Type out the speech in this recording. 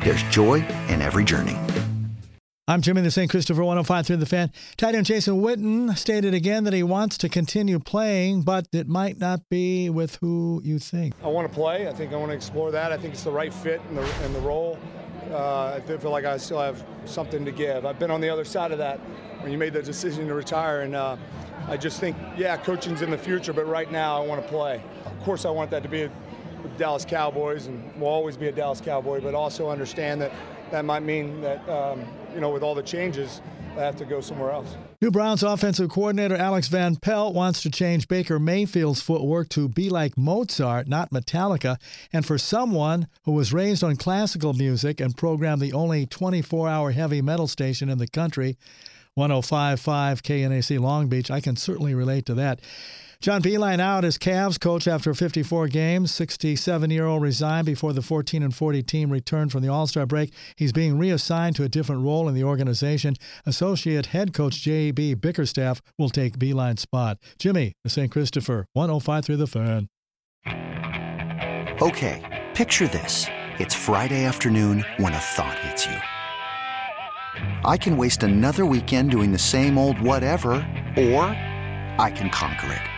there's joy in every journey. I'm Jimmy the St. Christopher 105 through the fan. Tight end Jason Witten stated again that he wants to continue playing, but it might not be with who you think. I want to play. I think I want to explore that. I think it's the right fit in the, in the role. Uh, I feel like I still have something to give. I've been on the other side of that when you made the decision to retire, and uh, I just think, yeah, coaching's in the future, but right now I want to play. Of course, I want that to be with Dallas Cowboys, and will always be a Dallas Cowboy, but also understand that that might mean that, um, you know, with all the changes, I have to go somewhere else. New Browns offensive coordinator Alex Van Pelt wants to change Baker Mayfield's footwork to be like Mozart, not Metallica. And for someone who was raised on classical music and programmed the only 24 hour heavy metal station in the country, 1055 KNAC Long Beach, I can certainly relate to that. John Beilein out as Cavs coach after 54 games. 67-year-old resigned before the 14 and 40 team returned from the All-Star break. He's being reassigned to a different role in the organization. Associate head coach J.B. Bickerstaff will take Beilein's spot. Jimmy, the St. Christopher, 105 through the fan. Okay, picture this. It's Friday afternoon when a thought hits you. I can waste another weekend doing the same old whatever, or I can conquer it.